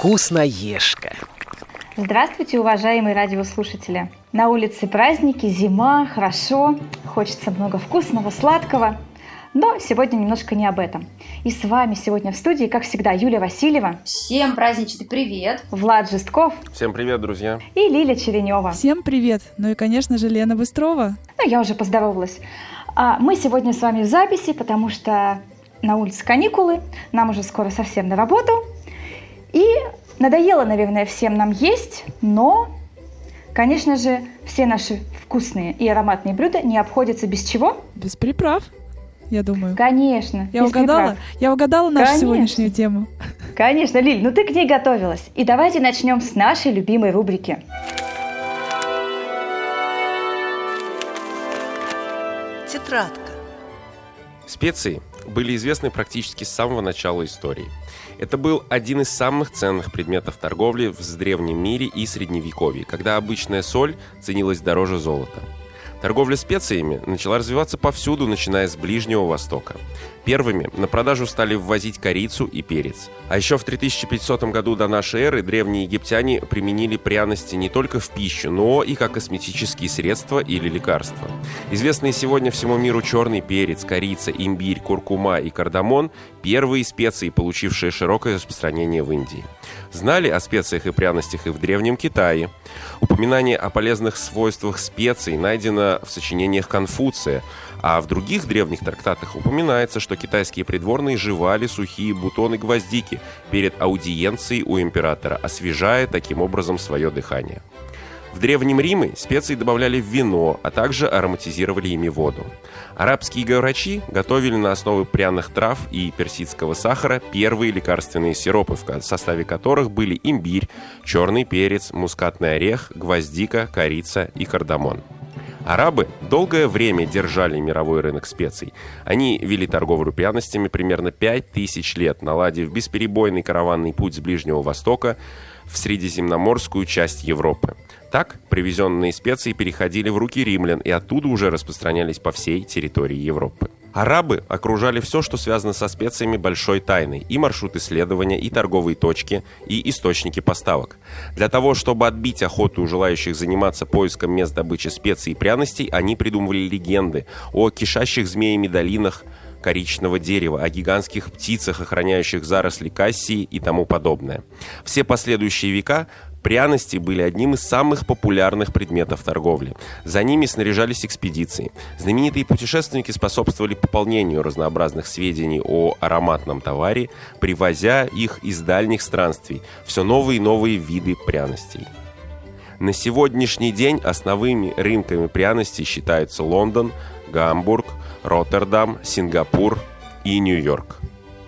Вкусноежка. Здравствуйте, уважаемые радиослушатели. На улице праздники, зима, хорошо, хочется много вкусного, сладкого. Но сегодня немножко не об этом. И с вами сегодня в студии, как всегда, Юлия Васильева. Всем праздничный привет. Влад Жестков. Всем привет, друзья. И Лиля Черенева. Всем привет. Ну и, конечно же, Лена Быстрова. Ну, я уже поздоровалась. А мы сегодня с вами в записи, потому что на улице каникулы, нам уже скоро совсем на работу. И надоело, наверное, всем нам есть, но, конечно же, все наши вкусные и ароматные блюда не обходятся без чего? Без приправ я думаю. Конечно. Я угадала? Приправ. Я угадала нашу Конечно. сегодняшнюю тему. Конечно, Лиль, ну ты к ней готовилась. И давайте начнем с нашей любимой рубрики. Тетрадка. Специи были известны практически с самого начала истории. Это был один из самых ценных предметов торговли в древнем мире и средневековье, когда обычная соль ценилась дороже золота. Торговля специями начала развиваться повсюду, начиная с Ближнего Востока. Первыми на продажу стали ввозить корицу и перец. А еще в 3500 году до нашей эры древние египтяне применили пряности не только в пищу, но и как косметические средства или лекарства. Известные сегодня всему миру черный перец, корица, имбирь, куркума и кардамон – первые специи, получившие широкое распространение в Индии. Знали о специях и пряностях и в Древнем Китае. Упоминание о полезных свойствах специй найдено в сочинениях Конфуция – а в других древних трактатах упоминается, что китайские придворные жевали сухие бутоны гвоздики перед аудиенцией у императора, освежая таким образом свое дыхание. В Древнем Риме специи добавляли в вино, а также ароматизировали ими воду. Арабские врачи готовили на основе пряных трав и персидского сахара первые лекарственные сиропы, в составе которых были имбирь, черный перец, мускатный орех, гвоздика, корица и кардамон. Арабы долгое время держали мировой рынок специй. Они вели торговлю пряностями примерно 5000 лет, наладив бесперебойный караванный путь с Ближнего Востока в средиземноморскую часть Европы. Так, привезенные специи переходили в руки римлян и оттуда уже распространялись по всей территории Европы. Арабы окружали все, что связано со специями большой тайной, и маршрут исследования, и торговые точки, и источники поставок. Для того, чтобы отбить охоту у желающих заниматься поиском мест добычи специй и пряностей, они придумывали легенды о кишащих змеями долинах, коричного дерева, о гигантских птицах, охраняющих заросли кассии и тому подобное. Все последующие века Пряности были одним из самых популярных предметов торговли. За ними снаряжались экспедиции. Знаменитые путешественники способствовали пополнению разнообразных сведений о ароматном товаре, привозя их из дальних странствий, все новые и новые виды пряностей. На сегодняшний день основными рынками пряностей считаются Лондон, Гамбург, Роттердам, Сингапур и Нью-Йорк.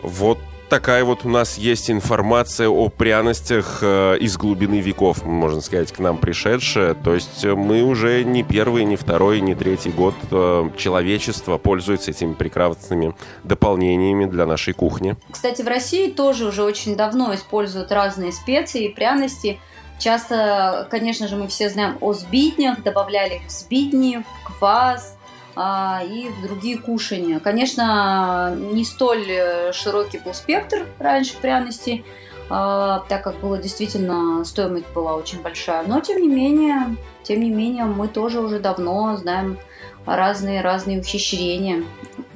Вот такая вот у нас есть информация о пряностях э, из глубины веков, можно сказать, к нам пришедшая. То есть э, мы уже не первый, не второй, не третий год э, человечество пользуется этими прекрасными дополнениями для нашей кухни. Кстати, в России тоже уже очень давно используют разные специи и пряности. Часто, конечно же, мы все знаем о сбитнях, добавляли в сбитни, в квас – и в другие кушания. Конечно, не столь э, широкий был спектр раньше пряностей, а, так как было действительно стоимость была очень большая. Но тем не менее, тем не менее, мы тоже уже давно знаем разные разные ухищрения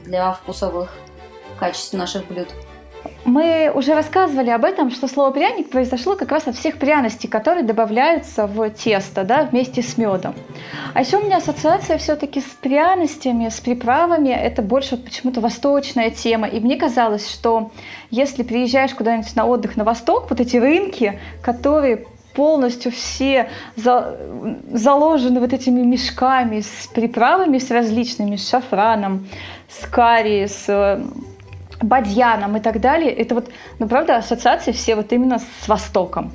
для вкусовых качеств наших блюд. Мы уже рассказывали об этом, что слово пряник произошло как раз от всех пряностей, которые добавляются в тесто да, вместе с медом. А еще у меня ассоциация все-таки с пряностями, с приправами. Это больше почему-то восточная тема. И мне казалось, что если приезжаешь куда-нибудь на отдых на восток, вот эти рынки, которые полностью все за, заложены вот этими мешками с приправами, с различными, с шафраном, с карри, с бадьяном и так далее, это вот, ну, правда, ассоциации все вот именно с Востоком.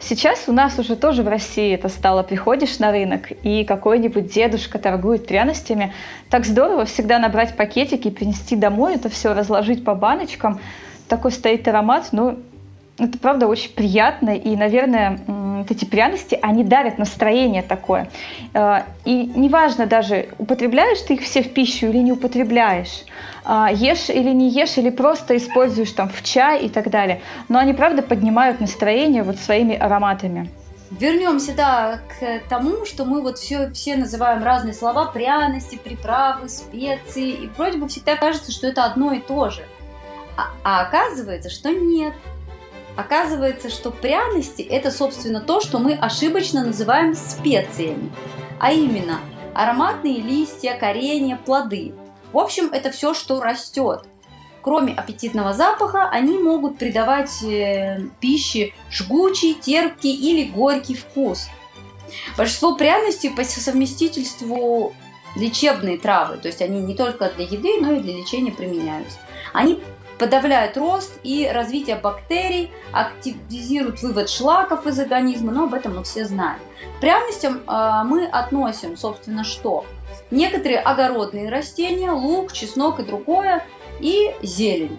Сейчас у нас уже тоже в России это стало. Приходишь на рынок, и какой-нибудь дедушка торгует пряностями. Так здорово всегда набрать пакетики, принести домой, это все разложить по баночкам. Такой стоит аромат, ну, это правда очень приятно. И, наверное, вот эти пряности, они дарят настроение такое. Э, и неважно даже, употребляешь ты их все в пищу или не употребляешь, э, ешь или не ешь, или просто используешь там в чай и так далее. Но они, правда, поднимают настроение вот своими ароматами. Вернемся, да, к тому, что мы вот все, все называем разные слова, пряности, приправы, специи, и вроде бы всегда кажется, что это одно и то же. А, а оказывается, что нет. Оказывается, что пряности – это, собственно, то, что мы ошибочно называем специями. А именно, ароматные листья, коренья, плоды. В общем, это все, что растет. Кроме аппетитного запаха, они могут придавать э, пище жгучий, терпкий или горький вкус. Большинство пряностей по совместительству лечебные травы, то есть они не только для еды, но и для лечения применяются. Они подавляют рост и развитие бактерий, активизируют вывод шлаков из организма, но об этом мы все знаем. К пряностям э, мы относим, собственно, что? Некоторые огородные растения, лук, чеснок и другое, и зелень.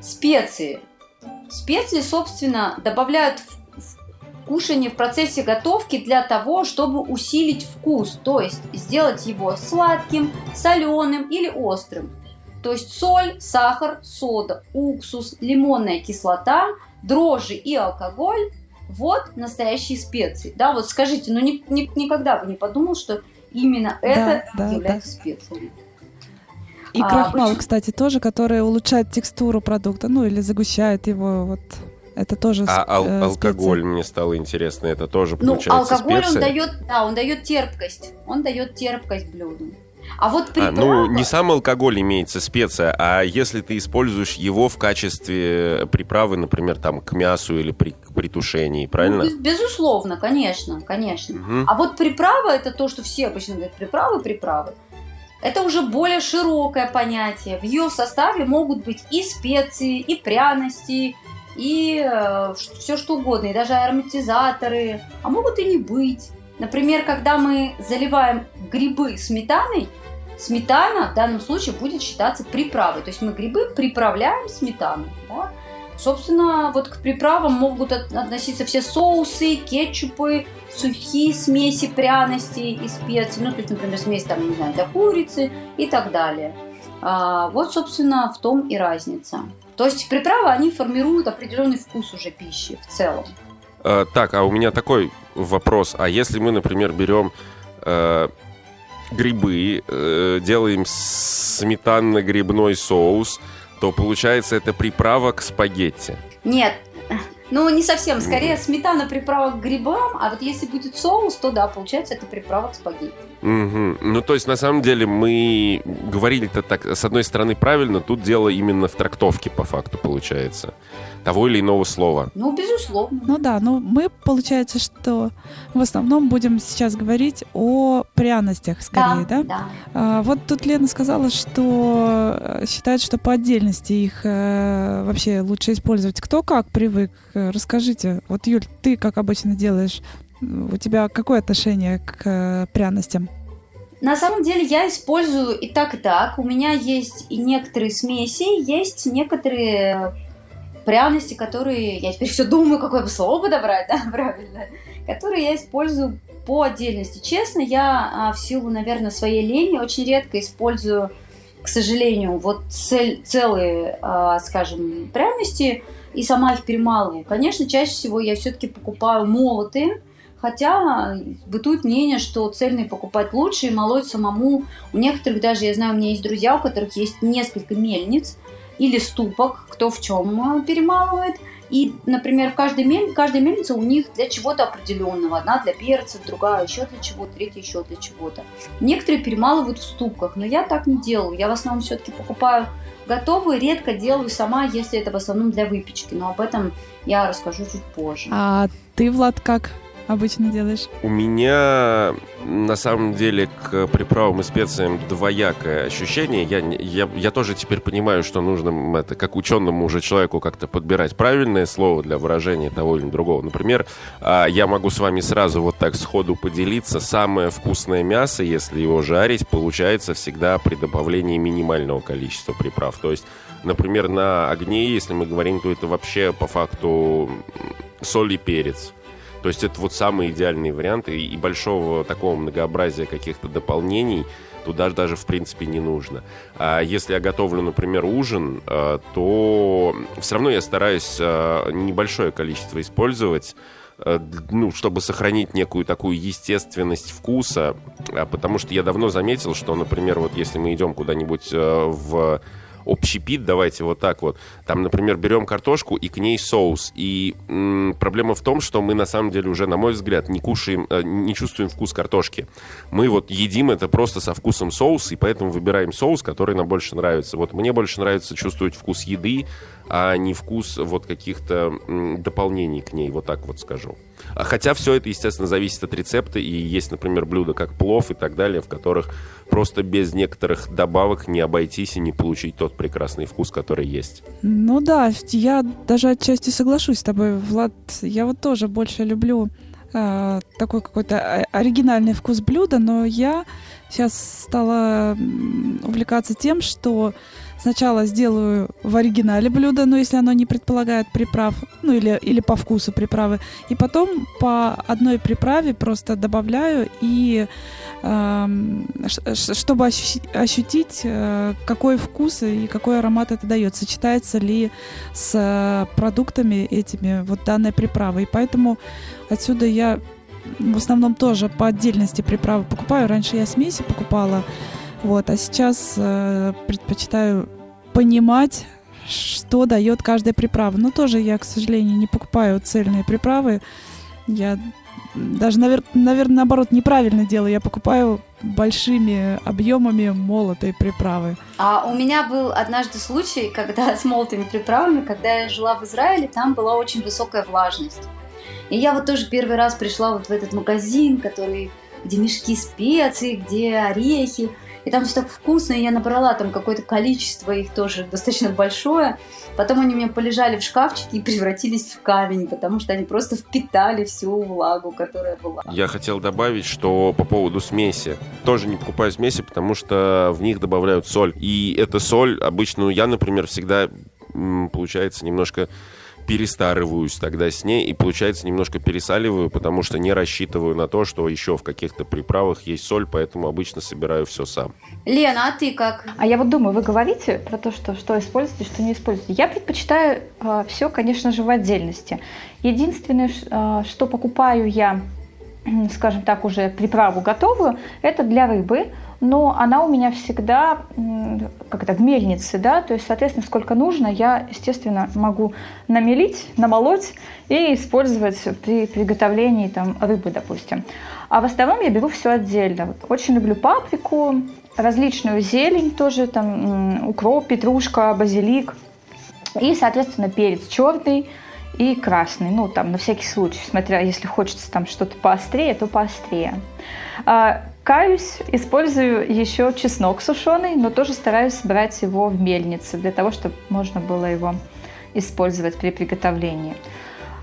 Специи. Специи, собственно, добавляют в кушание в процессе готовки для того, чтобы усилить вкус, то есть сделать его сладким, соленым или острым. То есть соль, сахар, сода, уксус, лимонная кислота, дрожжи и алкоголь – вот настоящие специи. Да, вот скажите, ну ни, ни, никогда бы не подумал, что именно это да, является да. специями. И а, крахмал, почему? кстати, тоже, который улучшает текстуру продукта, ну или загущает его, вот это тоже А ал- э, алкоголь мне стало интересно, это тоже ну, получается Ну, алкоголь специя? он дает, да, он дает терпкость, он дает терпкость блюду. А вот приправа... А, ну, не сам алкоголь имеется специя, а если ты используешь его в качестве приправы, например, там, к мясу или при, при тушении, правильно? Ну, безусловно, конечно, конечно. Угу. А вот приправа, это то, что все обычно говорят, приправы, приправы. Это уже более широкое понятие. В ее составе могут быть и специи, и пряности, и э, все что угодно, и даже ароматизаторы, а могут и не быть. Например, когда мы заливаем грибы сметаной, сметана в данном случае будет считаться приправой. То есть мы грибы приправляем сметаной. Да? Собственно, вот к приправам могут относиться все соусы, кетчупы, сухие смеси пряностей и специй. Ну, то есть, например, смесь там, не знаю, для курицы и так далее. А, вот, собственно, в том и разница. То есть приправы, они формируют определенный вкус уже пищи в целом. А, так, а у меня такой вопрос. А если мы, например, берем э, грибы, э, делаем сметанно-грибной соус, то получается это приправа к спагетти. Нет, ну, не совсем. Скорее, mm-hmm. сметана приправа к грибам, а вот если будет соус, то да, получается, это приправа к спагетти. Mm-hmm. Ну, то есть, на самом деле, мы говорили-то так, с одной стороны, правильно, тут дело именно в трактовке, по факту, получается того или иного слова. Ну, безусловно. Ну да, ну мы, получается, что в основном будем сейчас говорить о пряностях, скорее, да? Да. да. А, вот тут Лена сказала, что э, считает, что по отдельности их э, вообще лучше использовать. Кто как привык? Расскажите. Вот, Юль, ты как обычно делаешь? У тебя какое отношение к э, пряностям? На самом деле я использую и так, и так. У меня есть и некоторые смеси, есть некоторые пряности, которые, я теперь все думаю, какое бы слово подобрать, да, правильно, которые я использую по отдельности. Честно, я а, в силу, наверное, своей лени очень редко использую, к сожалению, вот цель, целые, а, скажем, пряности и сама их перемалываю. Конечно, чаще всего я все-таки покупаю молотые, Хотя бытует мнение, что цельные покупать лучше и молоть самому. У некоторых даже, я знаю, у меня есть друзья, у которых есть несколько мельниц, или ступок, кто в чем э, перемалывает. И, например, в каждой, мель... каждой мельнице у них для чего-то определенного. Одна для перца, другая еще для чего-то, третья еще для чего-то. Некоторые перемалывают в ступках, но я так не делаю. Я в основном все-таки покупаю готовые, редко делаю сама, если это в основном для выпечки. Но об этом я расскажу чуть позже. А ты, Влад, как? Обычно делаешь? У меня на самом деле к приправам и специям двоякое ощущение. Я, я, я тоже теперь понимаю, что нужно это как ученому уже человеку как-то подбирать правильное слово для выражения того или другого. Например, а, я могу с вами сразу вот так сходу поделиться. Самое вкусное мясо, если его жарить, получается всегда при добавлении минимального количества приправ. То есть, например, на огне, если мы говорим, то это вообще по факту соль и перец То есть это вот самый идеальный вариант, и, и большого такого многообразия каких-то дополнений туда даже в принципе не нужно. А если я готовлю, например, ужин, э, то все равно я стараюсь э, небольшое количество использовать, э, ну, чтобы сохранить некую такую естественность вкуса, а потому что я давно заметил, что, например, вот если мы идем куда-нибудь в общепит, давайте вот так вот. Там, например, берем картошку и к ней соус. И м, проблема в том, что мы на самом деле уже, на мой взгляд, не кушаем, э, не чувствуем вкус картошки. Мы вот едим это просто со вкусом соуса, и поэтому выбираем соус, который нам больше нравится. Вот мне больше нравится чувствовать вкус еды, а не вкус вот каких-то дополнений к ней, вот так вот скажу. А хотя все это, естественно, зависит от рецепта, и есть, например, блюда как плов и так далее, в которых просто без некоторых добавок не обойтись и не получить тот прекрасный вкус, который есть. Ну да, я даже отчасти соглашусь с тобой, Влад. Я вот тоже больше люблю э, такой какой-то оригинальный вкус блюда, но я сейчас стала увлекаться тем, что Сначала сделаю в оригинале блюдо, но если оно не предполагает приправ, ну или, или по вкусу приправы. И потом по одной приправе просто добавляю и э, чтобы ощутить, э, какой вкус и какой аромат это дает, сочетается ли с продуктами этими вот данной приправы. И поэтому отсюда я в основном тоже по отдельности приправы покупаю. Раньше я смеси покупала, вот, а сейчас э, предпочитаю понимать, что дает каждая приправа. Но тоже я, к сожалению, не покупаю цельные приправы. Я даже, навер- наверное, наоборот, неправильно делаю. Я покупаю большими объемами молотой приправы. А у меня был однажды случай, когда с молотыми приправами, когда я жила в Израиле, там была очень высокая влажность. И я вот тоже первый раз пришла вот в этот магазин, который, где мешки специй, где орехи. И там все так вкусно, и я набрала там какое-то количество их тоже достаточно большое. Потом они у меня полежали в шкафчике и превратились в камень, потому что они просто впитали всю влагу, которая была. Я хотел добавить, что по поводу смеси. Тоже не покупаю смеси, потому что в них добавляют соль. И эта соль обычно, ну, я, например, всегда получается немножко перестарываюсь тогда с ней и, получается, немножко пересаливаю, потому что не рассчитываю на то, что еще в каких-то приправах есть соль, поэтому обычно собираю все сам. Лена, а ты как? А я вот думаю, вы говорите про то, что, что используете, что не используете. Я предпочитаю э, все, конечно же, в отдельности. Единственное, э, что покупаю я, скажем так, уже приправу готовую, это для рыбы – но она у меня всегда как это, в мельнице, да, то есть, соответственно, сколько нужно, я, естественно, могу намелить, намолоть и использовать при приготовлении там, рыбы, допустим. А в остальном я беру все отдельно. Очень люблю паприку, различную зелень тоже, там укроп, петрушка, базилик и, соответственно, перец черный, и красный, ну там на всякий случай, смотря если хочется там что-то поострее, то поострее. А, Каюсь, использую еще чеснок сушеный, но тоже стараюсь брать его в мельнице, для того, чтобы можно было его использовать при приготовлении.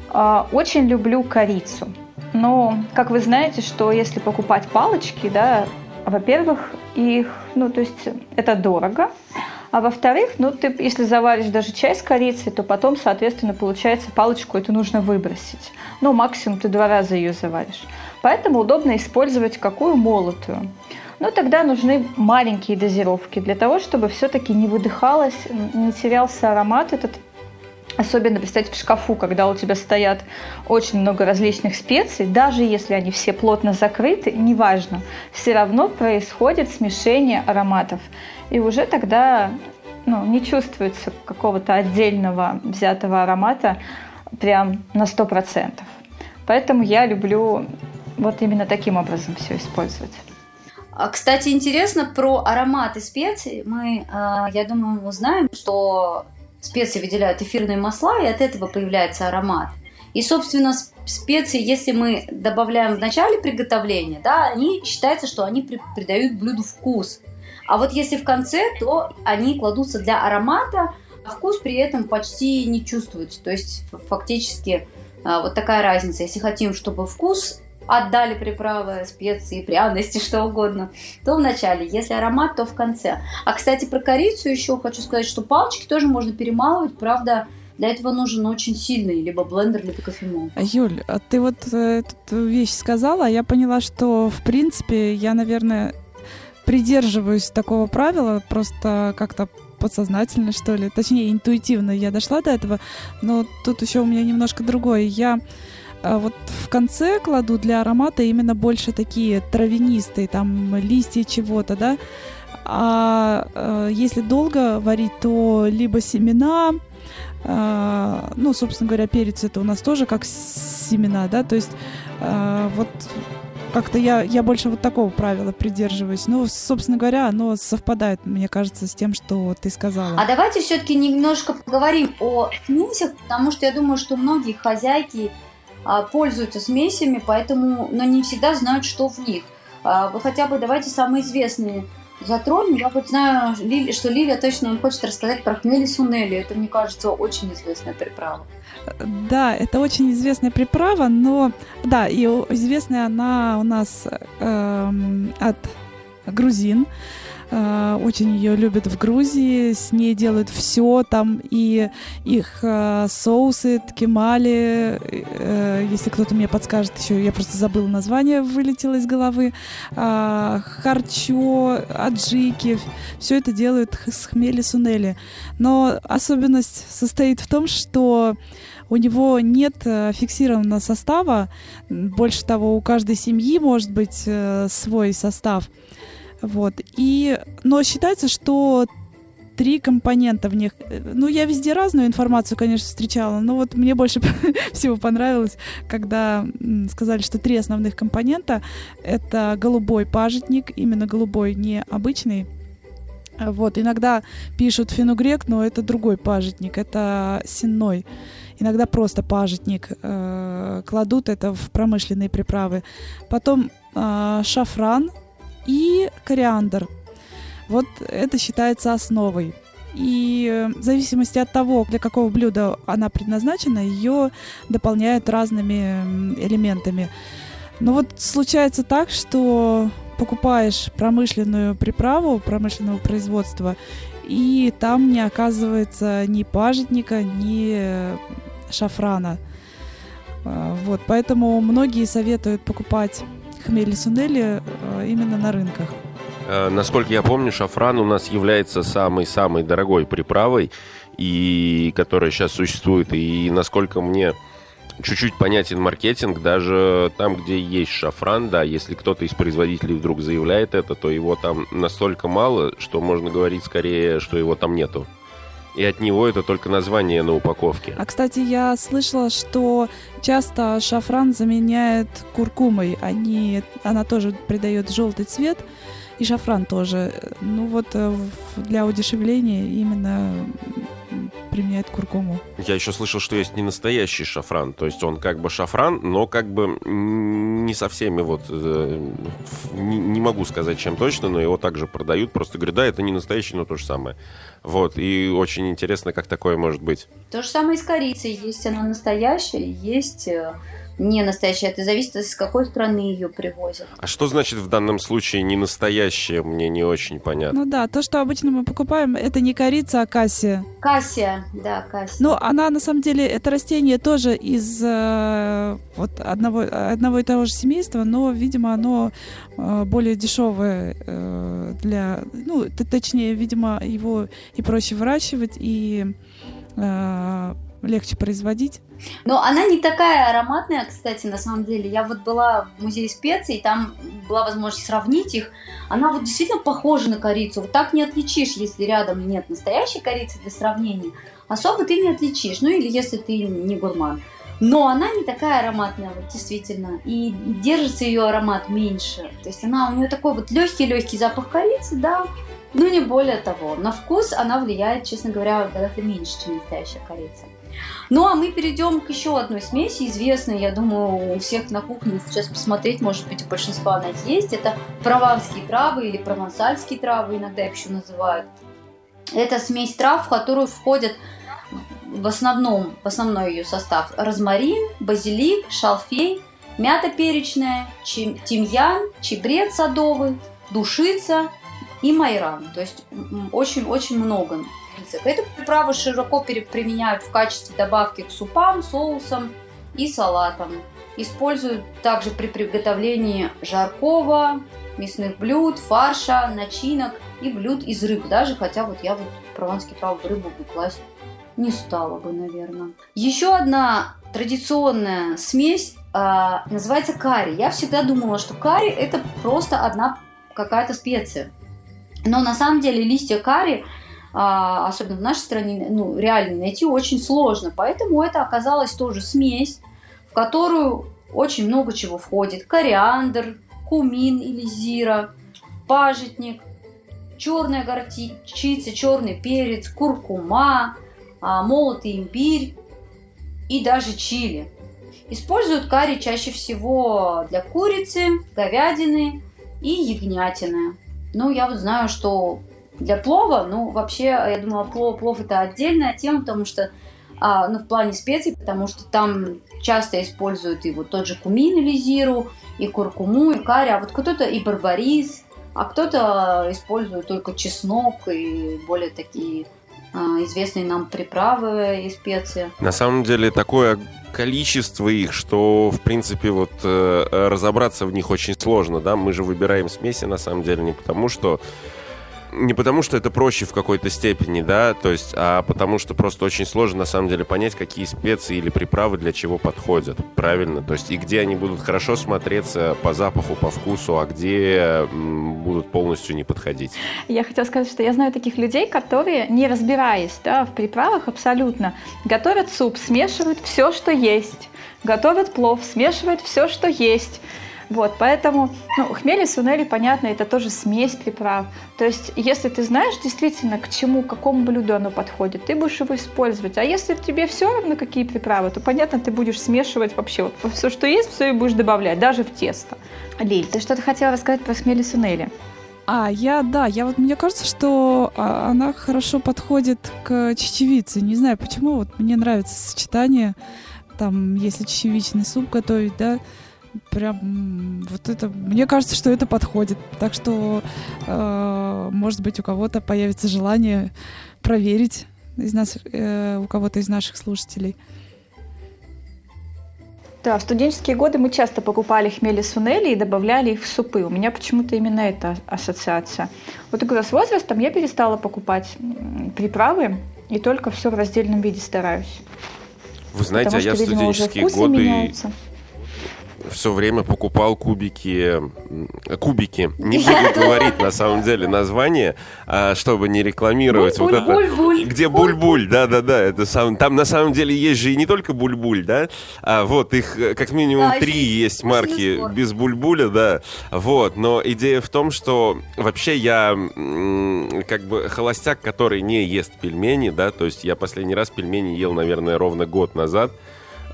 А, очень люблю корицу. Но, как вы знаете, что если покупать палочки, да, во-первых, их, ну, то есть это дорого, а во-вторых, ну, ты, если заваришь даже чай с корицей, то потом, соответственно, получается, палочку эту нужно выбросить. Ну, максимум ты два раза ее заваришь. Поэтому удобно использовать какую молотую. Но тогда нужны маленькие дозировки для того, чтобы все-таки не выдыхалось, не терялся аромат этот. Особенно, представьте, в шкафу, когда у тебя стоят очень много различных специй, даже если они все плотно закрыты, неважно, все равно происходит смешение ароматов. И уже тогда ну, не чувствуется какого-то отдельного взятого аромата прям на 100%. Поэтому я люблю вот именно таким образом все использовать. А, кстати, интересно про ароматы специй. Мы, а, я думаю, узнаем, что специи выделяют эфирные масла, и от этого появляется аромат. И, собственно, специи, если мы добавляем в начале приготовления, да, они считается, что они придают блюду вкус. А вот если в конце, то они кладутся для аромата, а вкус при этом почти не чувствуется. То есть фактически а, вот такая разница. Если хотим, чтобы вкус отдали приправы, специи, пряности, что угодно, то в начале. Если аромат, то в конце. А, кстати, про корицу еще хочу сказать, что палочки тоже можно перемалывать, правда, Для этого нужен очень сильный либо блендер, либо кофемол. Юль, а ты вот э, эту вещь сказала, а я поняла, что в принципе я, наверное, придерживаюсь такого правила, просто как-то подсознательно, что ли, точнее, интуитивно я дошла до этого, но тут еще у меня немножко другое. Я а вот в конце кладу для аромата именно больше такие травянистые, там листья чего-то, да. А э, если долго варить, то либо семена, э, ну, собственно говоря, перец это у нас тоже как семена, да, то есть э, вот как-то я, я больше вот такого правила придерживаюсь. Ну, собственно говоря, оно совпадает, мне кажется, с тем, что ты сказала. А давайте все-таки немножко поговорим о смесях, потому что я думаю, что многие хозяйки пользуются смесями, поэтому, но не всегда знают, что в них. А, вы хотя бы давайте самые известные затронем. Я вот знаю, что Лилия точно хочет рассказать про хмели сунели. Это, мне кажется, очень известная приправа. Да, это очень известная приправа, но да, и известная она у нас э, от грузин. Э, очень ее любят в Грузии, с ней делают все, там и их э, соусы, ткемали, э, если кто-то мне подскажет еще, я просто забыла название, вылетело из головы, харчо, аджики, все это делают с хмели сунели. Но особенность состоит в том, что у него нет фиксированного состава. Больше того, у каждой семьи может быть свой состав. Вот. И, но считается, что три компонента в них. Ну, я везде разную информацию, конечно, встречала, но вот мне больше всего понравилось, когда сказали, что три основных компонента — это голубой пажитник, именно голубой, не обычный, вот, иногда пишут фенугрек, но это другой пажитник, это сенной. Иногда просто пажитник э, кладут это в промышленные приправы. Потом э, шафран, и кориандр. Вот это считается основой. И э, в зависимости от того, для какого блюда она предназначена, ее дополняют разными элементами. Но вот случается так, что покупаешь промышленную приправу промышленного производства, и там не оказывается ни пажитника, ни шафрана. А, вот, поэтому многие советуют покупать хмели-сунели э, именно на рынках. Э, насколько я помню, шафран у нас является самой-самой дорогой приправой, и которая сейчас существует. И насколько мне чуть-чуть понятен маркетинг, даже там, где есть шафран, да, если кто-то из производителей вдруг заявляет это, то его там настолько мало, что можно говорить скорее, что его там нету и от него это только название на упаковке. А, кстати, я слышала, что часто шафран заменяет куркумой. Они, она тоже придает желтый цвет, и шафран тоже. Ну вот э, для удешевления именно применяет куркуму. Я еще слышал, что есть не настоящий шафран, то есть он как бы шафран, но как бы не со всеми вот, э, не, не могу сказать чем точно, но его также продают, просто говорят, да, это не настоящий, но то же самое. Вот, и очень интересно, как такое может быть. То же самое и с корицей, есть она настоящая, есть э, не настоящая. Это зависит, из какой страны ее привозят. А что значит в данном случае не настоящая? Мне не очень понятно. Ну да, то, что обычно мы покупаем, это не корица, а кассия. Кассия, да, кассия. Ну, она на самом деле, это растение тоже из э, вот одного, одного и того же семейства, но, видимо, оно э, более дешевое э, для, ну, точнее, видимо, его и проще выращивать, и э, легче производить. Но она не такая ароматная, кстати, на самом деле. Я вот была в музее специй, там была возможность сравнить их. Она вот действительно похожа на корицу. Вот так не отличишь, если рядом нет настоящей корицы для сравнения. Особо ты не отличишь. Ну или если ты не гурман. Но она не такая ароматная, вот действительно. И держится ее аромат меньше. То есть она у нее такой вот легкий-легкий запах корицы, да. Ну не более того. На вкус она влияет, честно говоря, гораздо меньше, чем настоящая корица. Ну, а мы перейдем к еще одной смеси, известной, я думаю, у всех на кухне сейчас посмотреть, может быть, у большинства она есть. Это прованские травы или провансальские травы, иногда их еще называют. Это смесь трав, в которую входят в основном, в основной ее состав розмарин, базилик, шалфей, мята перечная, тимьян, чебрец садовый, душица, и майран. То есть очень-очень много. Эту приправу широко применяют в качестве добавки к супам, соусам и салатам. Используют также при приготовлении жаркого, мясных блюд, фарша, начинок и блюд из рыбы. Даже хотя вот я вот прованский трав рыбу бы класть не стала бы, наверное. Еще одна традиционная смесь э, называется карри. Я всегда думала, что карри это просто одна какая-то специя. Но на самом деле листья карри, а, особенно в нашей стране, ну, реально найти очень сложно. Поэтому это оказалась тоже смесь, в которую очень много чего входит. Кориандр, кумин или зира, пажитник, черная горчица, черный перец, куркума, а, молотый имбирь и даже чили. Используют карри чаще всего для курицы, говядины и ягнятины. Ну, я вот знаю, что для плова, ну, вообще, я думала, плов, плов это отдельная тема, потому что, а, ну, в плане специй, потому что там часто используют и вот тот же кумин или зиру, и куркуму, и карри, а вот кто-то и барбарис, а кто-то использует только чеснок и более такие а, известные нам приправы и специи. На самом деле такое количество их, что, в принципе, вот э, разобраться в них очень сложно, да, мы же выбираем смеси, на самом деле, не потому что не потому, что это проще в какой-то степени, да, то есть, а потому что просто очень сложно, на самом деле, понять, какие специи или приправы для чего подходят, правильно, то есть, и где они будут хорошо смотреться по запаху, по вкусу, а где будут полностью не подходить. Я хотела сказать, что я знаю таких людей, которые, не разбираясь, да, в приправах абсолютно, готовят суп, смешивают все, что есть, готовят плов, смешивают все, что есть, вот, поэтому, ну, хмели, сунели, понятно, это тоже смесь приправ. То есть, если ты знаешь действительно, к чему, к какому блюду оно подходит, ты будешь его использовать. А если тебе все равно, какие приправы, то, понятно, ты будешь смешивать вообще вот все, что есть, все и будешь добавлять, даже в тесто. Лиль, ты что-то хотела рассказать про хмели, сунели? А, я, да, я вот, мне кажется, что а, она хорошо подходит к чечевице. Не знаю почему, вот мне нравится сочетание, там, если чечевичный суп готовить, да, прям вот это, мне кажется, что это подходит. Так что, э, может быть, у кого-то появится желание проверить из нас, э, у кого-то из наших слушателей. Да, в студенческие годы мы часто покупали хмели сунели и добавляли их в супы. У меня почему-то именно эта ассоциация. Вот когда с возрастом я перестала покупать приправы и только все в раздельном виде стараюсь. Вы знаете, Потому а я что, в студенческие видимо, годы меняются все время покупал кубики, кубики. Не буду говорить на самом деле название, а, чтобы не рекламировать буль, вот буль, это. Буль, где буль-буль, да-да-да, это сам. Там на самом деле есть же и не только буль-буль, да, а вот их э, как минимум да, три есть марки без буль-буля, да, вот. Но идея в том, что вообще я как бы холостяк, который не ест пельмени, да, то есть я последний раз пельмени ел, наверное, ровно год назад.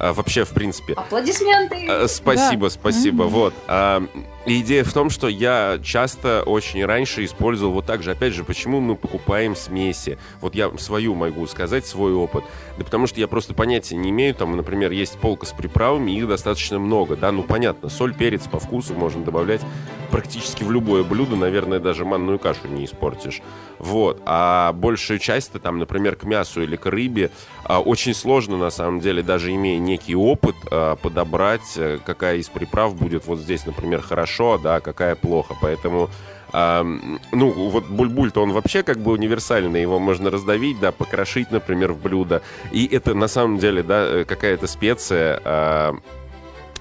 А, вообще, в принципе. Аплодисменты. А, спасибо, да. спасибо. Mm-hmm. Вот. А, идея в том, что я часто очень раньше использовал вот так же. Опять же, почему мы покупаем смеси? Вот я свою могу сказать, свой опыт. Да потому что я просто понятия не имею. Там, например, есть полка с приправами, их достаточно много. Да, ну понятно, соль, перец по вкусу можно добавлять практически в любое блюдо. Наверное, даже манную кашу не испортишь. Вот. А большую часть, там, например, к мясу или к рыбе, очень сложно, на самом деле, даже имея некий опыт э, подобрать, э, какая из приправ будет вот здесь, например, хорошо, да, какая плохо. Поэтому а, ну, вот бульбуль-то он вообще как бы универсальный, его можно раздавить, да, покрошить, например, в блюдо. И это на самом деле, да, э, какая-то специя. А,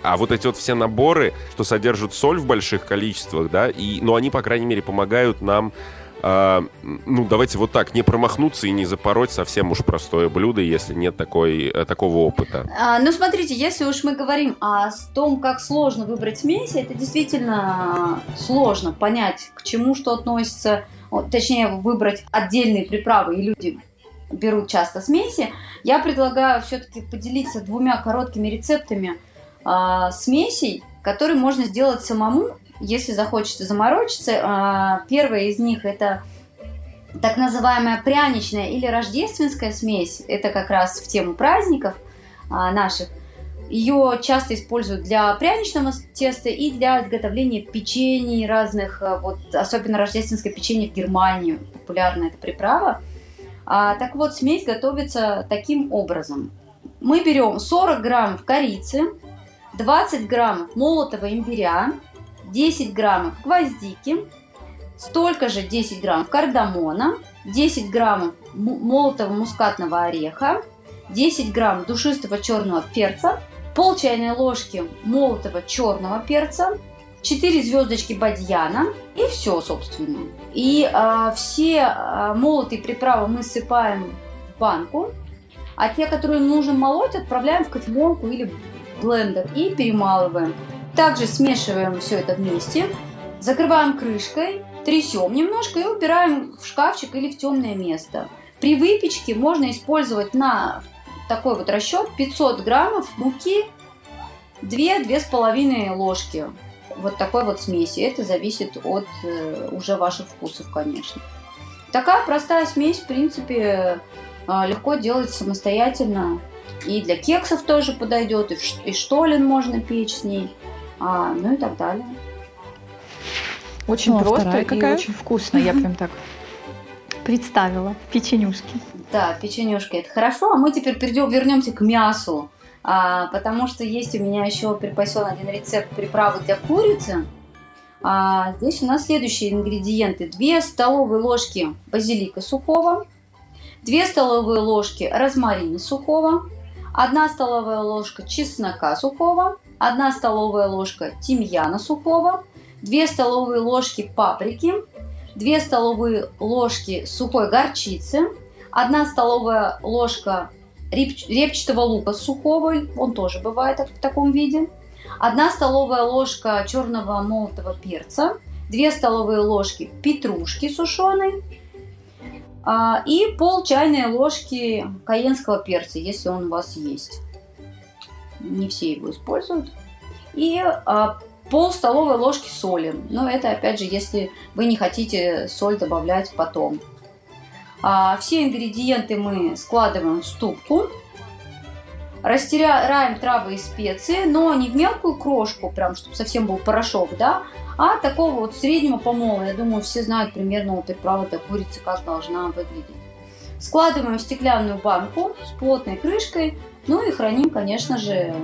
а вот эти вот все наборы, что содержат соль в больших количествах, да, и, ну, они, по крайней мере, помогают нам а, ну, давайте вот так, не промахнуться и не запороть совсем уж простое блюдо, если нет такой, э, такого опыта. А, ну, смотрите, если уж мы говорим о том, как сложно выбрать смеси, это действительно сложно понять, к чему что относится, точнее, выбрать отдельные приправы, и люди берут часто смеси. Я предлагаю все-таки поделиться двумя короткими рецептами а, смесей, которые можно сделать самому если захочется заморочиться. А, первая из них это так называемая пряничная или рождественская смесь. Это как раз в тему праздников а, наших. Ее часто используют для пряничного теста и для изготовления печений разных, э, вот особенно рождественское печенье в Германии, популярна эта приправа. А, так вот, смесь готовится таким образом. Мы берем 40 граммов корицы, 20 граммов молотого имбиря, 10 граммов гвоздики, столько же 10 граммов кардамона, 10 граммов молотого мускатного ореха, 10 грамм душистого черного перца, пол чайной ложки молотого черного перца, 4 звездочки бадьяна и все, собственно. И а, все а, молотые приправы мы сыпаем в банку, а те, которые нужно молоть, отправляем в кофемолку или блендер и перемалываем. Также смешиваем все это вместе, закрываем крышкой, трясем немножко и убираем в шкафчик или в темное место. При выпечке можно использовать на такой вот расчет 500 граммов муки 2-2,5 ложки вот такой вот смеси. Это зависит от э, уже ваших вкусов, конечно. Такая простая смесь, в принципе, э, легко делать самостоятельно. И для кексов тоже подойдет, и, и штолен можно печь с ней, а, ну и так далее. Очень ну, а просто и какая? очень вкусно, я прям так представила. Печенюшки. Да, печенюшки, это хорошо. А мы теперь перейдем, вернемся к мясу. А, потому что есть у меня еще припасен один рецепт приправы для курицы. А, здесь у нас следующие ингредиенты. 2 столовые ложки базилика сухого, 2 столовые ложки розмарина сухого, 1 столовая ложка чеснока сухого, 1 столовая ложка тимьяна сухого, 2 столовые ложки паприки, 2 столовые ложки сухой горчицы, 1 столовая ложка репчатого лука сухого, он тоже бывает в таком виде, 1 столовая ложка черного молотого перца, 2 столовые ложки петрушки сушеной а, и пол чайной ложки каенского перца, если он у вас есть. Не все его используют. И а, пол столовой ложки соли. Но это опять же, если вы не хотите соль добавлять потом. А, все ингредиенты мы складываем в ступку. Растираем травы и специи, но не в мелкую крошку, прям, чтобы совсем был порошок, да, а такого вот среднего помола. Я думаю, все знают примерно вот приправа для курицы, как должна выглядеть. Складываем в стеклянную банку с плотной крышкой, ну и храним, конечно же,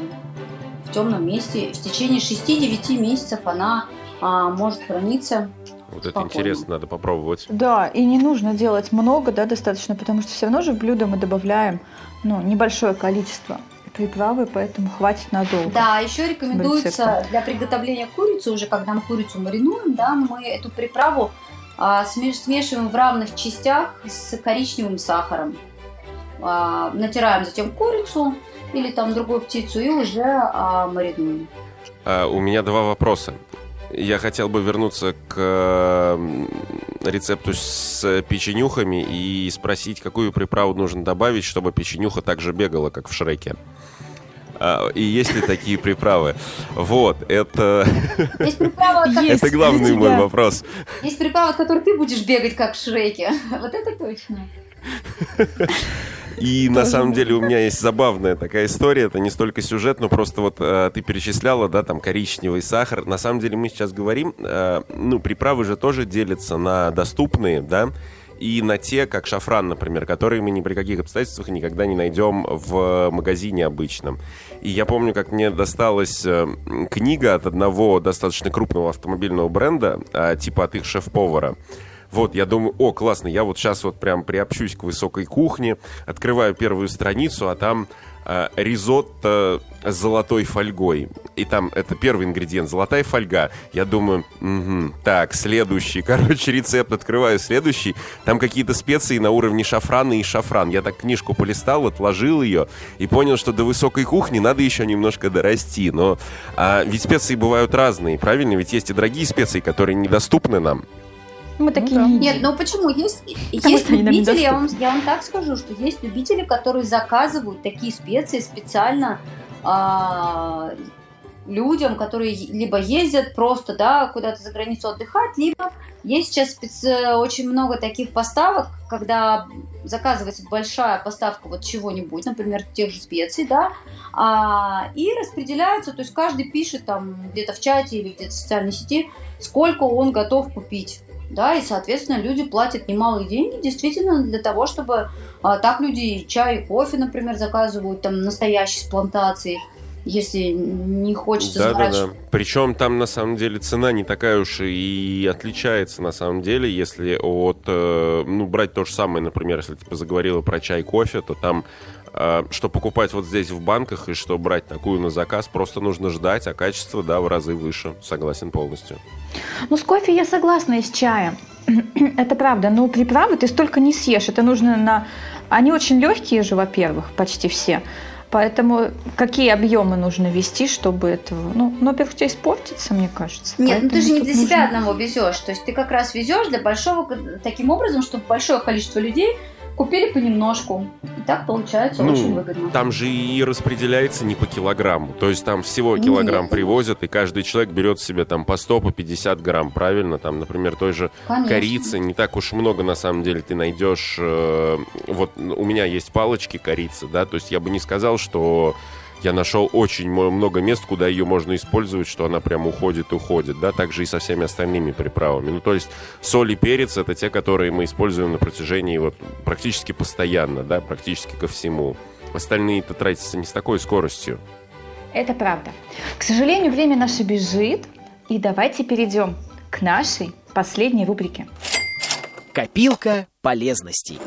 в темном месте. В течение 6-9 месяцев она а, может храниться вот это интересно, надо попробовать. Да, и не нужно делать много, да, достаточно, потому что все равно же в блюдо мы добавляем ну, небольшое количество приправы, поэтому хватит надолго. Да, еще рекомендуется для приготовления курицы, уже когда мы курицу маринуем, да, мы эту приправу а, смешиваем в равных частях с коричневым сахаром. А, натираем затем курицу или там другую птицу и уже а, маринуем. А, у меня два вопроса. Я хотел бы вернуться к рецепту с печенюхами и спросить, какую приправу нужно добавить, чтобы печенюха также бегала, как в Шреке. А, и есть ли такие приправы? Вот, это... Есть приправа, Это главный мой вопрос. Есть приправа, от которой ты будешь бегать, как в Шреке. Вот это точно. И на самом деле у меня есть забавная такая история. Это не столько сюжет, но просто вот э, ты перечисляла, да, там коричневый сахар. На самом деле мы сейчас говорим, э, ну, приправы же тоже делятся на доступные, да, и на те, как шафран, например, которые мы ни при каких обстоятельствах никогда не найдем в магазине обычном. И я помню, как мне досталась э, книга от одного достаточно крупного автомобильного бренда, э, типа от их шеф-повара. Вот, я думаю, о, классно, я вот сейчас вот прям приобщусь к высокой кухне, открываю первую страницу, а там э, ризотто с золотой фольгой. И там это первый ингредиент, золотая фольга. Я думаю, угу, так, следующий, короче, рецепт открываю, следующий. Там какие-то специи на уровне шафрана и шафран. Я так книжку полистал, отложил ее и понял, что до высокой кухни надо еще немножко дорасти. Но а, ведь специи бывают разные, правильно? Ведь есть и дорогие специи, которые недоступны нам. Мы такие ну, да. Нет, ну почему? Есть, есть любители, я вам, я вам так скажу, что есть любители, которые заказывают такие специи специально а, людям, которые либо ездят просто, да, куда-то за границу отдыхать, либо есть сейчас специ... очень много таких поставок, когда заказывается большая поставка вот чего-нибудь, например, тех же специй, да, а, и распределяются, то есть каждый пишет там где-то в чате или где-то в социальной сети, сколько он готов купить. Да, и, соответственно, люди платят немалые деньги действительно для того, чтобы а, так люди чай и кофе, например, заказывают там настоящий с плантацией если не хочется да, забрать. Да, да. Причем там на самом деле цена не такая уж и отличается на самом деле, если от, э, ну, брать то же самое, например, если ты заговорила про чай, кофе, то там э, что покупать вот здесь в банках и что брать такую на заказ, просто нужно ждать, а качество, да, в разы выше. Согласен полностью. Ну, с кофе я согласна и с чаем. Это правда, но приправы ты столько не съешь. Это нужно на... Они очень легкие же, во-первых, почти все. Поэтому какие объемы нужно вести, чтобы это, ну, ну во-первых, у тебя испортится, мне кажется. Нет, ну ты же не для нужно... себя одного везешь. То есть ты как раз везешь для большого, таким образом, чтобы большое количество людей Купили понемножку. И так получается ну, очень выгодно. Там же и распределяется не по килограмму. То есть там всего килограмм Нет. привозят, и каждый человек берет себе там по 100, по 50 грамм, правильно? Там, например, той же Конечно. корицы не так уж много на самом деле ты найдешь. Э, вот у меня есть палочки корицы, да, то есть я бы не сказал, что я нашел очень много мест, куда ее можно использовать, что она прям уходит, уходит, да, также и со всеми остальными приправами. Ну, то есть соль и перец — это те, которые мы используем на протяжении вот практически постоянно, да, практически ко всему. Остальные-то тратятся не с такой скоростью. Это правда. К сожалению, время наше бежит, и давайте перейдем к нашей последней рубрике. Копилка полезностей.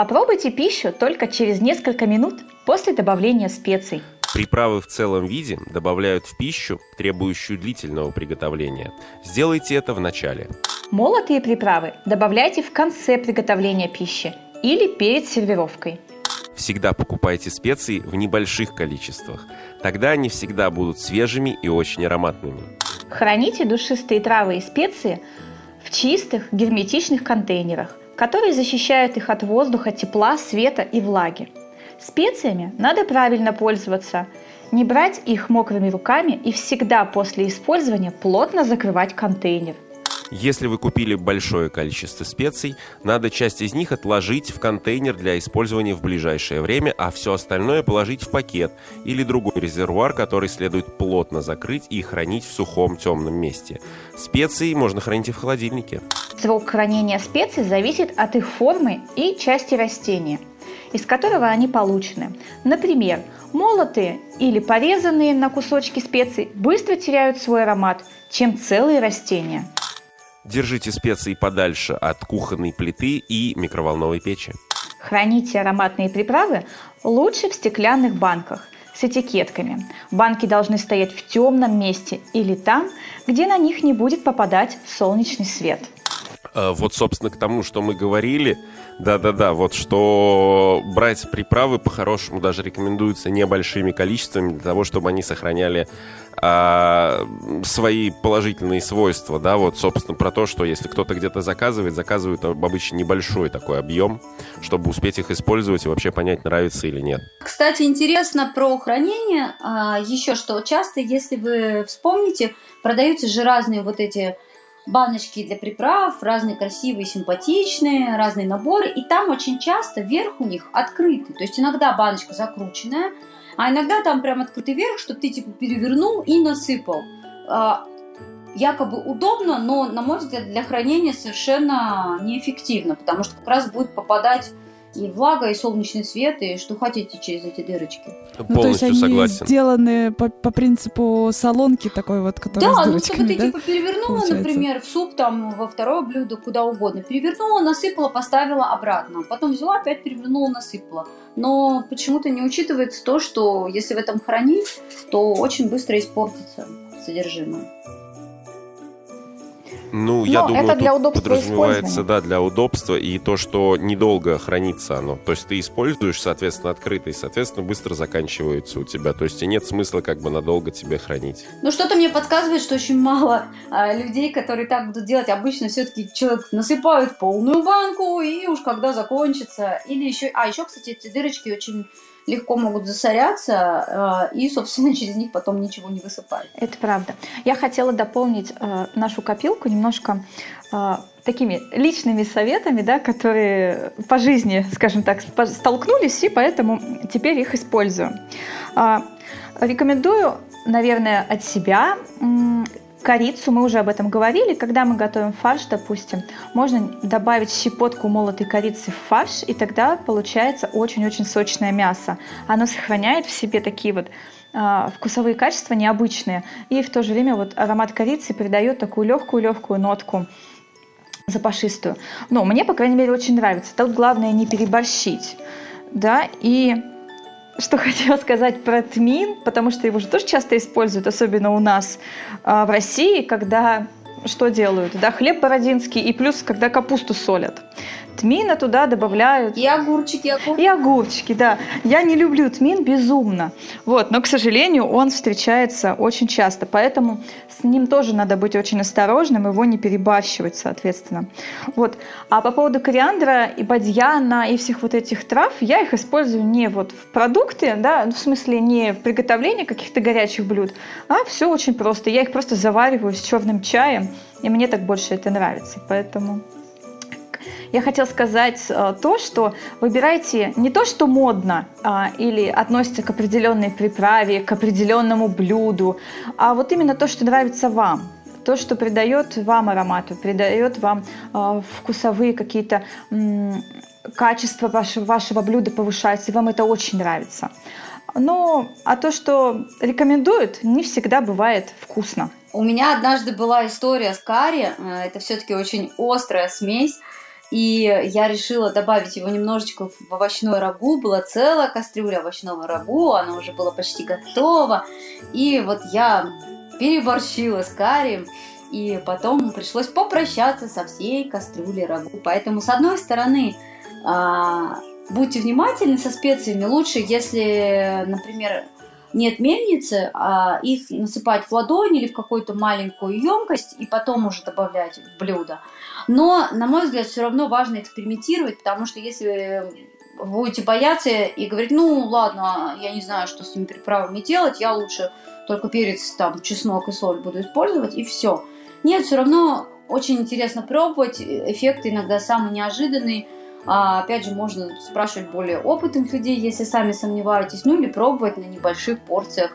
Попробуйте пищу только через несколько минут после добавления специй. Приправы в целом виде добавляют в пищу, требующую длительного приготовления. Сделайте это в начале. Молотые приправы добавляйте в конце приготовления пищи или перед сервировкой. Всегда покупайте специи в небольших количествах. Тогда они всегда будут свежими и очень ароматными. Храните душистые травы и специи в чистых герметичных контейнерах которые защищают их от воздуха, тепла, света и влаги. Специями надо правильно пользоваться, не брать их мокрыми руками и всегда после использования плотно закрывать контейнер. Если вы купили большое количество специй, надо часть из них отложить в контейнер для использования в ближайшее время, а все остальное положить в пакет или другой резервуар, который следует плотно закрыть и хранить в сухом темном месте. Специи можно хранить и в холодильнике. Срок хранения специй зависит от их формы и части растения, из которого они получены. Например, молотые или порезанные на кусочки специй быстро теряют свой аромат, чем целые растения. Держите специи подальше от кухонной плиты и микроволновой печи. Храните ароматные приправы лучше в стеклянных банках с этикетками. Банки должны стоять в темном месте или там, где на них не будет попадать солнечный свет. Э, вот, собственно, к тому, что мы говорили, да-да-да, вот что брать приправы по-хорошему даже рекомендуется небольшими количествами для того, чтобы они сохраняли а, свои положительные свойства, да, вот, собственно, про то, что если кто-то где-то заказывает, заказывают обычно небольшой такой объем, чтобы успеть их использовать и вообще понять, нравится или нет. Кстати, интересно про хранение, а, еще что часто, если вы вспомните, продаются же разные вот эти баночки для приправ, разные красивые, симпатичные, разные наборы, и там очень часто верх у них открытый, то есть иногда баночка закрученная, а иногда там прям открытый верх, что ты типа перевернул и насыпал. А, якобы удобно, но, на мой взгляд, для хранения совершенно неэффективно, потому что как раз будет попадать и влага, и солнечный свет, и что хотите через эти дырочки. Ну, то есть они согласен. сделаны по, по принципу солонки такой вот, который да, с ну, чтобы ты да? типа перевернула, Получается. например, в суп, там, во второе блюдо, куда угодно. Перевернула, насыпала, поставила обратно. Потом взяла, опять перевернула, насыпала. Но почему-то не учитывается то, что если в этом хранить, то очень быстро испортится содержимое. Ну, я Но думаю, это для удобства подразумевается, да, для удобства и то, что недолго хранится оно. То есть ты используешь, соответственно, открытый, соответственно, быстро заканчивается у тебя. То есть и нет смысла как бы надолго тебе хранить. Ну, что-то мне подсказывает, что очень мало а, людей, которые так будут делать. Обычно все-таки человек насыпает полную банку, и уж когда закончится. Или еще... А, еще, кстати, эти дырочки очень легко могут засоряться, э, и, собственно, через них потом ничего не высыпает. Это правда. Я хотела дополнить э, нашу копилку немножко э, такими личными советами, да, которые по жизни, скажем так, столкнулись, и поэтому теперь их использую. Рекомендую, наверное, от себя корицу, мы уже об этом говорили, когда мы готовим фарш, допустим, можно добавить щепотку молотой корицы в фарш, и тогда получается очень-очень сочное мясо. Оно сохраняет в себе такие вот э, вкусовые качества необычные, и в то же время вот аромат корицы придает такую легкую-легкую нотку запашистую. Но мне, по крайней мере, очень нравится. Тут главное не переборщить. Да, и что хотела сказать про тмин, потому что его же тоже часто используют, особенно у нас а, в России, когда что делают? Да, хлеб бородинский и плюс, когда капусту солят. Тмина туда добавляют. И огурчики, огурчики. И огурчики, да. Я не люблю тмин безумно. Вот, но, к сожалению, он встречается очень часто. Поэтому с ним тоже надо быть очень осторожным, его не перебарщивать, соответственно. Вот. А по поводу кориандра и бадьяна и всех вот этих трав, я их использую не вот в продукты, да, в смысле не в приготовлении каких-то горячих блюд, а все очень просто. Я их просто завариваю с черным чаем, и мне так больше это нравится. Поэтому я хотела сказать э, то, что выбирайте не то, что модно а, или относится к определенной приправе, к определенному блюду, а вот именно то, что нравится вам то, что придает вам аромату, придает вам э, вкусовые какие-то э, качества вашего, вашего блюда повышается, и вам это очень нравится. Ну, а то, что рекомендуют, не всегда бывает вкусно. У меня однажды была история с карри. Э, это все-таки очень острая смесь. И я решила добавить его немножечко в овощное рагу. Была целая кастрюля овощного рагу, она уже была почти готова. И вот я переборщила с карием. И потом пришлось попрощаться со всей кастрюлей рагу. Поэтому, с одной стороны, а, будьте внимательны со специями. Лучше, если, например, нет мельницы, а их насыпать в ладонь или в какую-то маленькую емкость и потом уже добавлять в блюдо. Но, на мой взгляд, все равно важно экспериментировать, потому что если вы будете бояться и говорить, ну ладно, я не знаю, что с этими приправами делать, я лучше только перец, там, чеснок и соль буду использовать, и все. Нет, все равно очень интересно пробовать, эффект иногда самый неожиданный. А, опять же, можно спрашивать более опытных людей, если сами сомневаетесь, ну или пробовать на небольших порциях,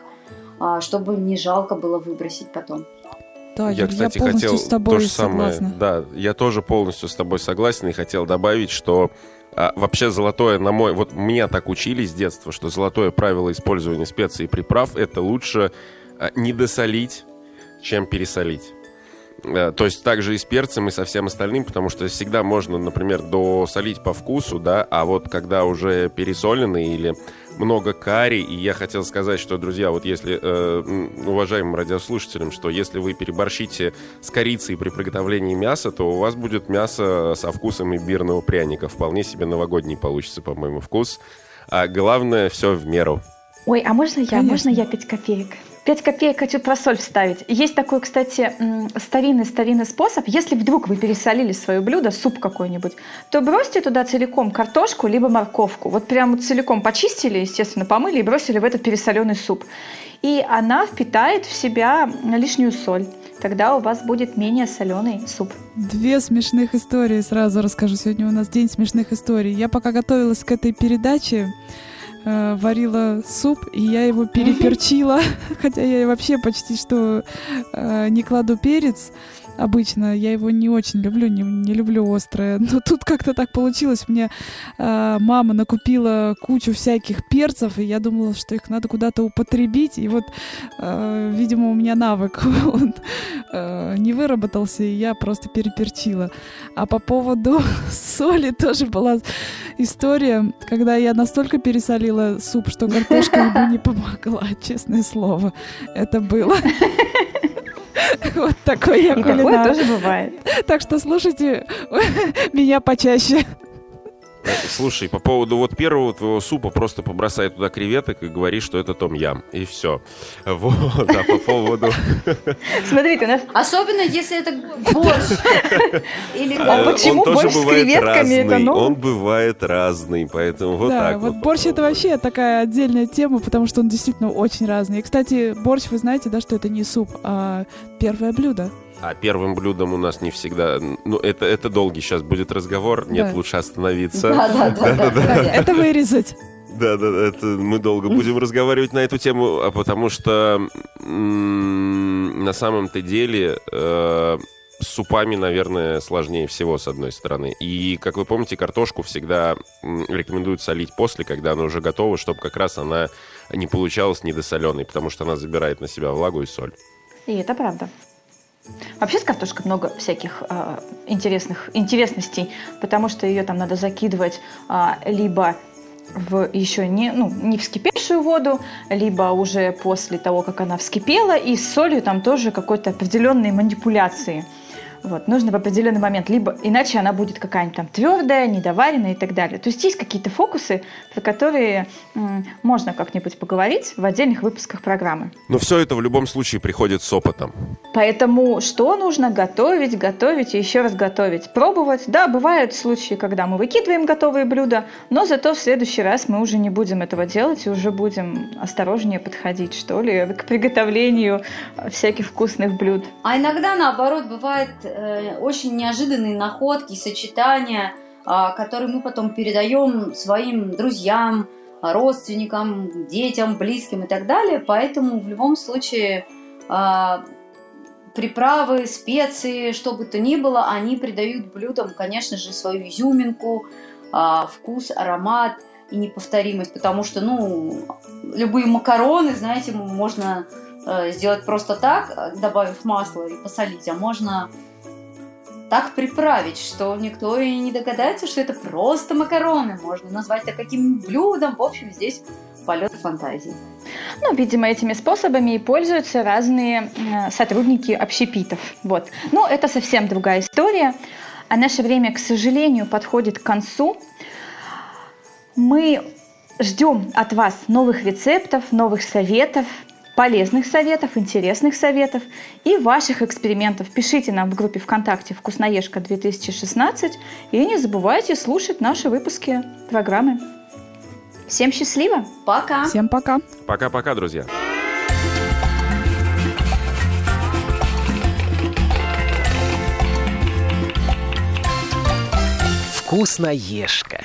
а, чтобы не жалко было выбросить потом. Да, я, кстати, я хотел с тобой то же самое. Согласна. Да, я тоже полностью с тобой согласен и хотел добавить, что а, вообще золотое, на мой... Вот меня так учили с детства, что золотое правило использования специй и приправ — это лучше а, не досолить, чем пересолить. Э, то есть также и с перцем, и со всем остальным, потому что всегда можно, например, досолить по вкусу, да, а вот когда уже пересоленный или много карри, и я хотел сказать, что, друзья, вот если, э, уважаемым радиослушателям, что если вы переборщите с корицей при приготовлении мяса, то у вас будет мясо со вкусом имбирного пряника. Вполне себе новогодний получится, по-моему, вкус. А главное, все в меру. Ой, а можно я, Конечно. можно я 5 копеек? 5 копеек хочу про соль вставить. Есть такой, кстати, старинный-старинный способ. Если вдруг вы пересолили свое блюдо, суп какой-нибудь, то бросьте туда целиком картошку либо морковку. Вот прямо целиком почистили, естественно, помыли и бросили в этот пересоленный суп. И она впитает в себя лишнюю соль. Тогда у вас будет менее соленый суп. Две смешных истории сразу расскажу. Сегодня у нас день смешных историй. Я пока готовилась к этой передаче, э, варила суп, и я его переперчила, хотя я вообще почти что э, не кладу перец обычно. Я его не очень люблю, не, не люблю острое. Но тут как-то так получилось. Мне э, мама накупила кучу всяких перцев, и я думала, что их надо куда-то употребить. И вот, э, видимо, у меня навык он, э, не выработался, и я просто переперчила. А по поводу соли тоже была история, когда я настолько пересолила суп, что картошка ему не помогла, честное слово. Это было. Вот такой я кулинар. такое тоже бывает. Так что слушайте меня почаще. Слушай, по поводу вот первого твоего супа, просто побросай туда креветок и говори, что это том ям. И все. Вот, а по поводу... Смотрите, у нас... Особенно, если это борщ. Или А Э, почему борщ с креветками? Это ново. Он бывает разный, поэтому вот да, так вот вот. борщ это вообще такая отдельная тема, потому что он действительно очень разный. И, кстати, борщ, вы знаете, да, что это не суп, а первое блюдо. А первым блюдом у нас не всегда... Ну, это, это долгий сейчас будет разговор. Нет, Да. лучше остановиться. Да, да, да, да. Это вырезать. Да, да, да, это мы долго будем разговаривать на эту тему, а потому что на самом-то деле э, с супами, наверное, сложнее всего, с одной стороны. И, как вы помните, картошку всегда рекомендуют солить после, когда она уже готова, чтобы как раз она не получалась недосоленой, потому что она забирает на себя влагу и соль. И это правда. Вообще с картошкой много всяких а, интересных интересностей, потому что ее там надо закидывать а, либо в еще не, ну, не вскипевшую воду, либо уже после того, как она вскипела, и с солью там тоже какой-то определенные манипуляции. Вот, нужно в определенный момент, либо иначе она будет какая-нибудь там твердая, недоваренная и так далее. То есть есть какие-то фокусы, про которые м, можно как-нибудь поговорить в отдельных выпусках программы. Но все это в любом случае приходит с опытом. Поэтому что нужно готовить, готовить и еще раз готовить, пробовать. Да, бывают случаи, когда мы выкидываем готовые блюда, но зато в следующий раз мы уже не будем этого делать и уже будем осторожнее подходить, что ли, к приготовлению всяких вкусных блюд. А иногда, наоборот, бывают э, очень неожиданные находки, сочетания, а, которые мы потом передаем своим друзьям, родственникам, детям, близким и так далее. Поэтому в любом случае а, приправы, специи, что бы то ни было, они придают блюдам, конечно же, свою изюминку, а, вкус, аромат и неповторимость, потому что, ну, любые макароны, знаете, можно э, сделать просто так, э, добавив масло и посолить, а можно так приправить, что никто и не догадается, что это просто макароны. Можно назвать это каким блюдом. В общем, здесь полет фантазии. Ну, видимо, этими способами и пользуются разные э, сотрудники общепитов. Вот. Но это совсем другая история. А наше время, к сожалению, подходит к концу. Мы ждем от вас новых рецептов, новых советов, полезных советов, интересных советов и ваших экспериментов. Пишите нам в группе ВКонтакте «Вкусноежка 2016» и не забывайте слушать наши выпуски программы. Всем счастливо! Пока! Всем пока. Пока-пока, друзья. Вкусноежка.